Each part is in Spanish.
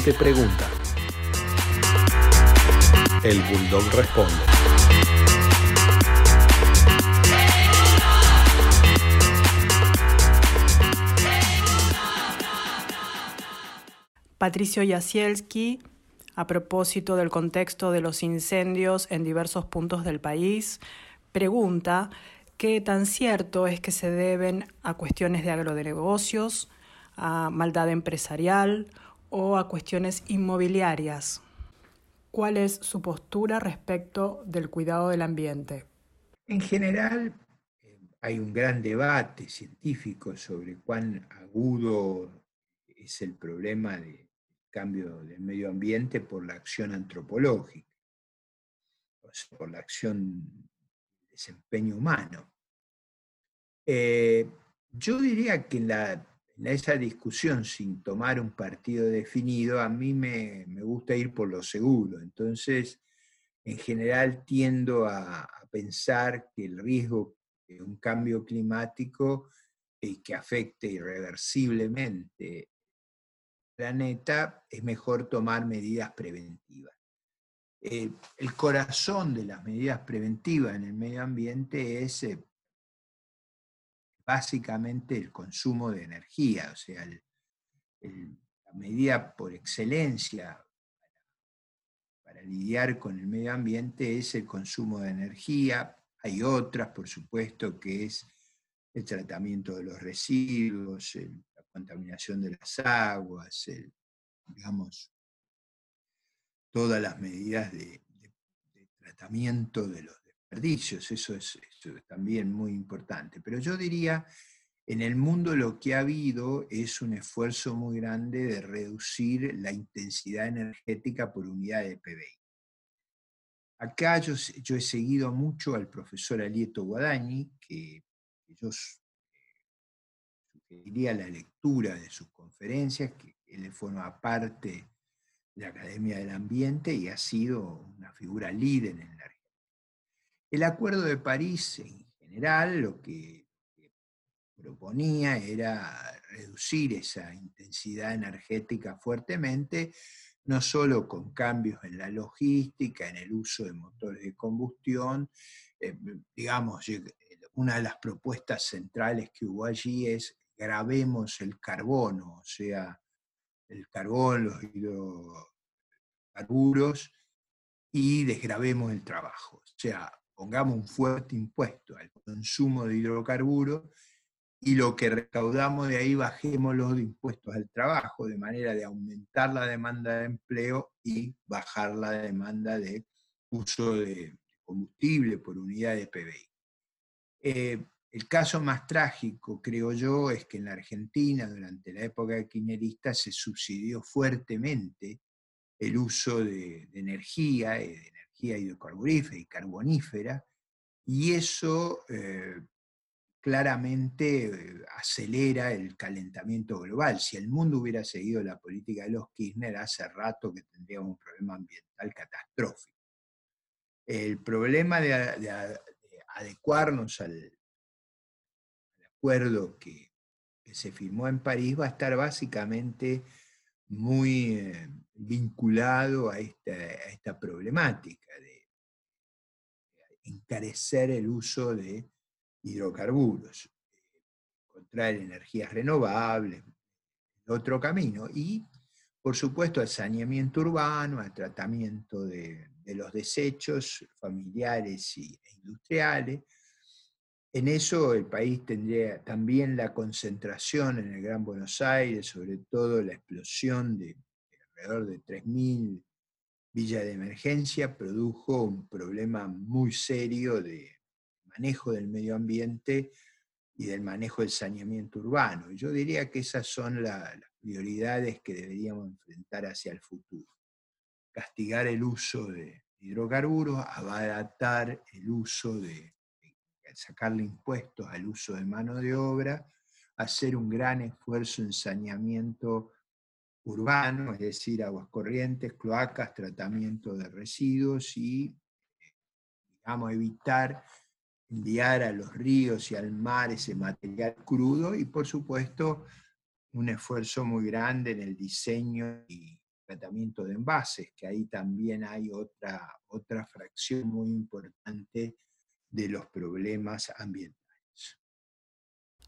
pregunta. El bulldog responde. Patricio Jasielski, a propósito del contexto de los incendios en diversos puntos del país, pregunta qué tan cierto es que se deben a cuestiones de agronegocios, a maldad empresarial o a cuestiones inmobiliarias. ¿Cuál es su postura respecto del cuidado del ambiente? En general, eh, hay un gran debate científico sobre cuán agudo es el problema de cambio del medio ambiente por la acción antropológica, por la acción del desempeño humano. Eh, yo diría que en, la, esa discusión, sin tomar un partido definido, a mí me, gusta ir por lo seguro. Entonces, en general tiendo a, pensar que el riesgo de un cambio climático eh, que afecte irreversiblemente planeta, es mejor tomar medidas preventivas. Eh, el corazón de las medidas preventivas en el medio ambiente es eh, básicamente el consumo de energía, o sea, la medida por excelencia para, lidiar con el medio ambiente es el consumo de energía. Hay otras, por supuesto, que es el tratamiento de los residuos, contaminación de las aguas, digamos, todas las medidas de, tratamiento de los desperdicios, eso es, también muy importante. Pero yo diría, en el mundo lo que ha habido es un esfuerzo muy grande de reducir la intensidad energética por unidad de PBI. Acá yo, he seguido mucho al profesor Alieto Guadañi, que, yo diría la lectura de sus conferencias, que él forma parte de la Academia del Ambiente y ha sido una figura líder en la región. El Acuerdo de París en general lo que proponía era reducir esa intensidad energética fuertemente, no solo con cambios en la logística, en el uso de motores de combustión, eh, digamos, una de las propuestas centrales que hubo allí es grabemos el carbono, o sea, el carbón, los hidrocarburos, y desgrabemos el trabajo. O sea, pongamos un fuerte impuesto al consumo de hidrocarburos y lo que recaudamos de ahí bajemos los impuestos al trabajo, de manera de aumentar la demanda de empleo y bajar la demanda de uso de combustible por unidad de PBI. Eh, el caso más trágico, creo yo, es que en la Argentina, durante la época kirchnerista, se subsidió fuertemente el uso de, energía, eh, de energía hidrocarburífera y carbonífera, y eso eh, claramente eh, acelera el calentamiento global. Si el mundo hubiera seguido la política de los Kirchner, hace rato que tendríamos un problema ambiental catastrófico. El problema de adecuarnos al, acuerdo que, se firmó en París va a estar básicamente muy eh, vinculado a esta, problemática de encarecer el uso de hidrocarburos, encontrar energías renovables, otro camino, y por supuesto al saneamiento urbano, al tratamiento de, los desechos familiares e industriales, en eso el país tendría también la concentración en el Gran Buenos Aires, sobre todo la explosión de, alrededor de 3.000 villas de emergencia, produjo un problema muy serio de manejo del medio ambiente y del manejo del saneamiento urbano. Yo diría que esas son las prioridades que deberíamos enfrentar hacia el futuro. Castigar el uso de hidrocarburos, abaratar el uso de sacarle impuestos al uso de mano de obra, hacer un gran esfuerzo en saneamiento urbano, es decir, aguas corrientes, cloacas, tratamiento de residuos y, digamos, evitar enviar a los ríos y al mar ese material crudo y, por supuesto, un esfuerzo muy grande en el diseño y tratamiento de envases, que ahí también hay otra, otra fracción muy importante de los problemas ambientales.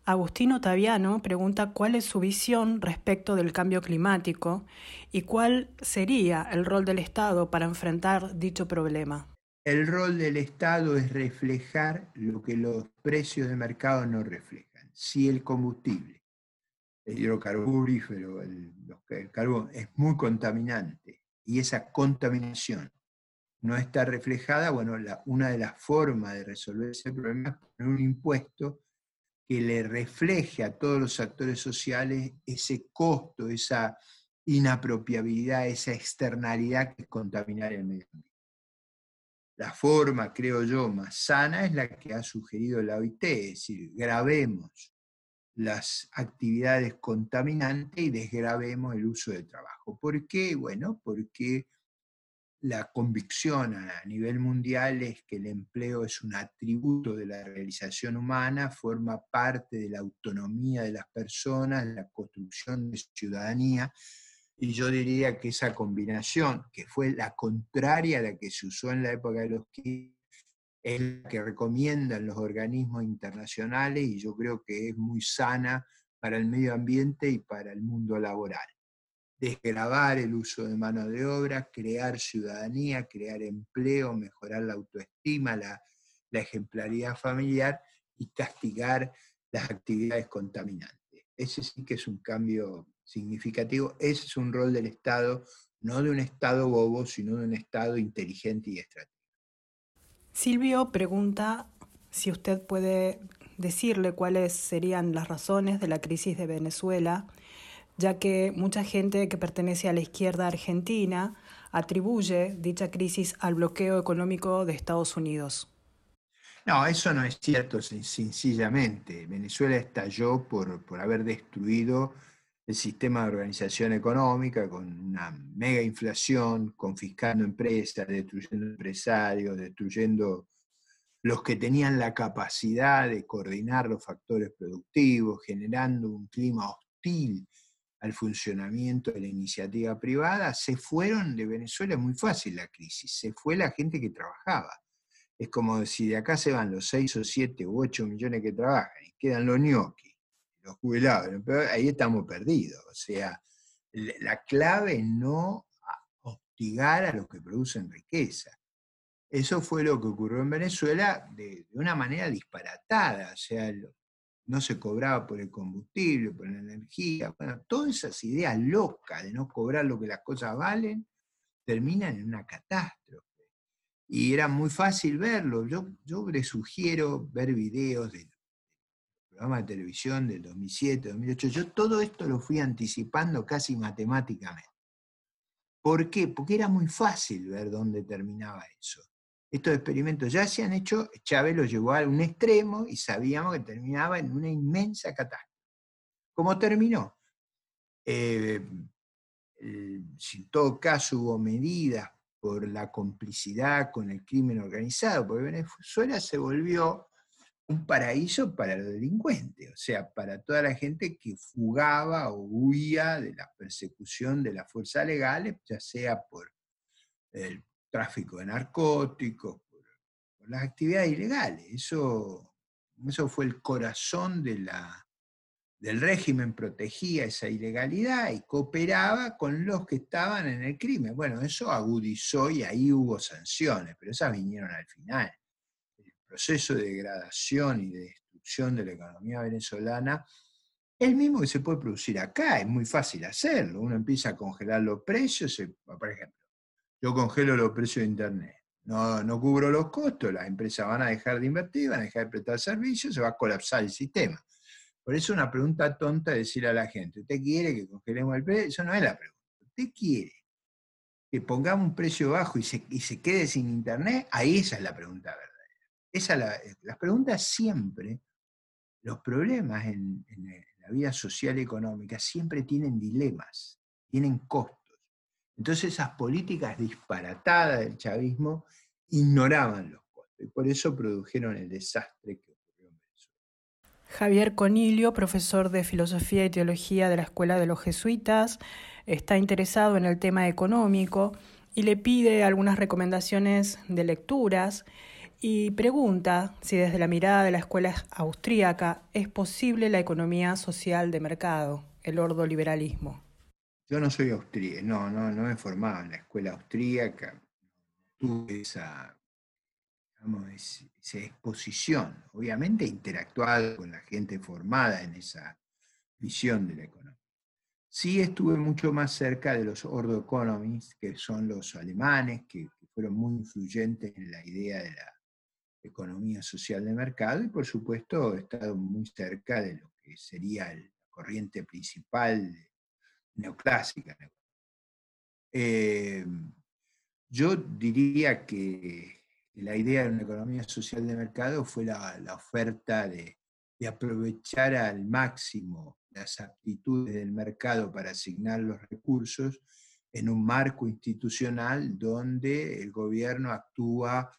Agustino Taviano pregunta cuál es su visión respecto del cambio climático y cuál sería el rol del Estado para enfrentar dicho problema. El rol del Estado es reflejar lo que los precios de mercado no reflejan. Si el combustible, el hidrocarburífero, el, carbón, es muy contaminante y esa contaminación no está reflejada, bueno, una de las formas de resolver ese problema es poner un impuesto que le refleje a todos los actores sociales ese costo, esa inapropiabilidad, esa externalidad que es contaminar el medio ambiente. La forma, creo yo, más sana es la que ha sugerido la OIT, es decir, grabemos las actividades contaminantes y desgrabemos el uso de trabajo. ¿Por qué? Bueno, porque la convicción a nivel mundial es que el empleo es un atributo de la realización humana, forma parte de la autonomía de las personas, la construcción de ciudadanía, y yo diría que esa combinación, que fue la contraria a la que se usó en la época de los es la que recomiendan los organismos internacionales y yo creo que es muy sana para el medio ambiente y para el mundo laboral desgravar el uso de mano de obra, crear ciudadanía, crear empleo, mejorar la autoestima, la, ejemplaridad familiar y castigar las actividades contaminantes. Ese sí que es un cambio significativo, ese es un rol del Estado, no de un Estado bobo, sino de un Estado inteligente y estratégico. Silvio pregunta si usted puede decirle cuáles serían las razones de la crisis de Venezuela ya que mucha gente que pertenece a la izquierda argentina atribuye dicha crisis al bloqueo económico de Estados Unidos. No, eso no es cierto sencillamente. Venezuela estalló por, por haber destruido el sistema de organización económica con una mega inflación, confiscando empresas, destruyendo empresarios, destruyendo los que tenían la capacidad de coordinar los factores productivos, generando un clima hostil al funcionamiento de la iniciativa privada, se fueron de Venezuela, es muy fácil la crisis, se fue la gente que trabajaba. Es como si de acá se van los 6 o 7 u 8 millones que trabajan y quedan los ñoquis, los jubilados, ahí estamos perdidos. O sea, la clave es no hostigar a los que producen riqueza. Eso fue lo que ocurrió en Venezuela de, de una manera disparatada. O sea, no se cobraba por el combustible, por la energía, bueno, todas esas ideas locas de no cobrar lo que las cosas valen, terminan en una catástrofe. Y era muy fácil verlo. Yo, yo les sugiero ver videos del programa de televisión del 2007, 2008. Yo todo esto lo fui anticipando casi matemáticamente. ¿Por qué? Porque era muy fácil ver dónde terminaba eso estos experimentos ya se han hecho, Chávez los llevó a un extremo y sabíamos que terminaba en una inmensa catástrofe. ¿Cómo terminó? Eh, si en todo caso hubo medidas por la complicidad con el crimen organizado, porque Venezuela se volvió un paraíso para los delincuentes, o sea, para toda la gente que fugaba o huía de la persecución de las fuerzas legales, ya sea por el tráfico de narcóticos, por, las actividades ilegales. Eso, eso fue el corazón del régimen, protegía esa ilegalidad y cooperaba con los que estaban en el crimen. Bueno, eso agudizó y ahí hubo sanciones, pero esas vinieron al final. El proceso de degradación y de destrucción de la economía venezolana el mismo que se puede producir acá, es muy fácil hacerlo. Uno empieza a congelar los precios, por ejemplo, yo congelo los precios de Internet. No, no cubro los costos, las empresas van a dejar de invertir, van a dejar de prestar servicios, se va a colapsar el sistema. Por eso una pregunta tonta es decir a la gente, ¿usted quiere que congelemos el precio? Eso no es la pregunta. ¿Usted quiere que pongamos un precio bajo y se, quede sin Internet? Ahí esa es la pregunta verdadera. Esa la, las preguntas siempre, los problemas en, en la vida social y económica siempre tienen dilemas, tienen costos. Entonces esas políticas disparatadas del chavismo ignoraban los costos y por eso produjeron el desastre que ocurrió en Venezuela. Javier Conilio, profesor de Filosofía y Teología de la Escuela de los Jesuitas, está interesado en el tema económico y le pide algunas recomendaciones de lecturas y pregunta si desde la mirada de la escuela austríaca es posible la economía social de mercado, el ordoliberalismo. Yo no soy austríaco, no, no, no me formado en la escuela austríaca, tuve esa, esa exposición, obviamente interactuado con la gente formada en esa visión de la economía. Sí estuve mucho más cerca de los Ordo Economists, que son los alemanes, que, que fueron muy influyentes en la idea de la economía social de mercado y por supuesto he estado muy cerca de lo que sería la corriente principal neoclásica. Eh, yo diría que la idea de una economía social de mercado fue la, oferta de, de, aprovechar al máximo las aptitudes del mercado para asignar los recursos en un marco institucional donde el gobierno actúa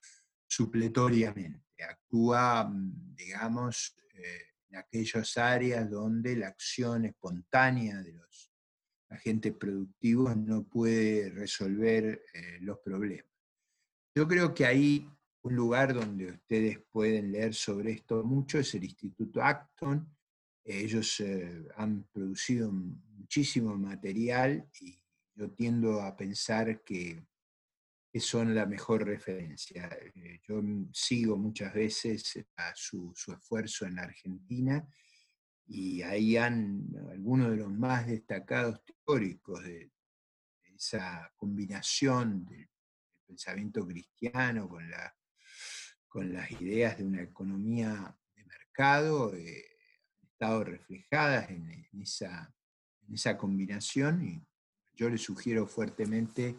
supletoriamente, actúa, mm, digamos, eh, en aquellas áreas donde la acción espontánea de los agentes productivos no puede resolver eh, los problemas. Yo creo que ahí un lugar donde ustedes pueden leer sobre esto mucho es el Instituto Acton. Ellos eh, han producido muchísimo material y yo tiendo a pensar que son la mejor referencia. Eh, yo sigo muchas veces su, esfuerzo en Argentina y ahí han algunos de los más destacados teóricos de, esa combinación del, pensamiento cristiano con, la, las ideas de una economía de mercado, eh, han estado reflejadas en, esa, combinación y yo les sugiero fuertemente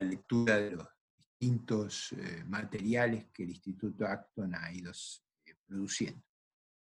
lectura de los distintos eh, materiales que el Instituto Acton ha ido eh, produciendo.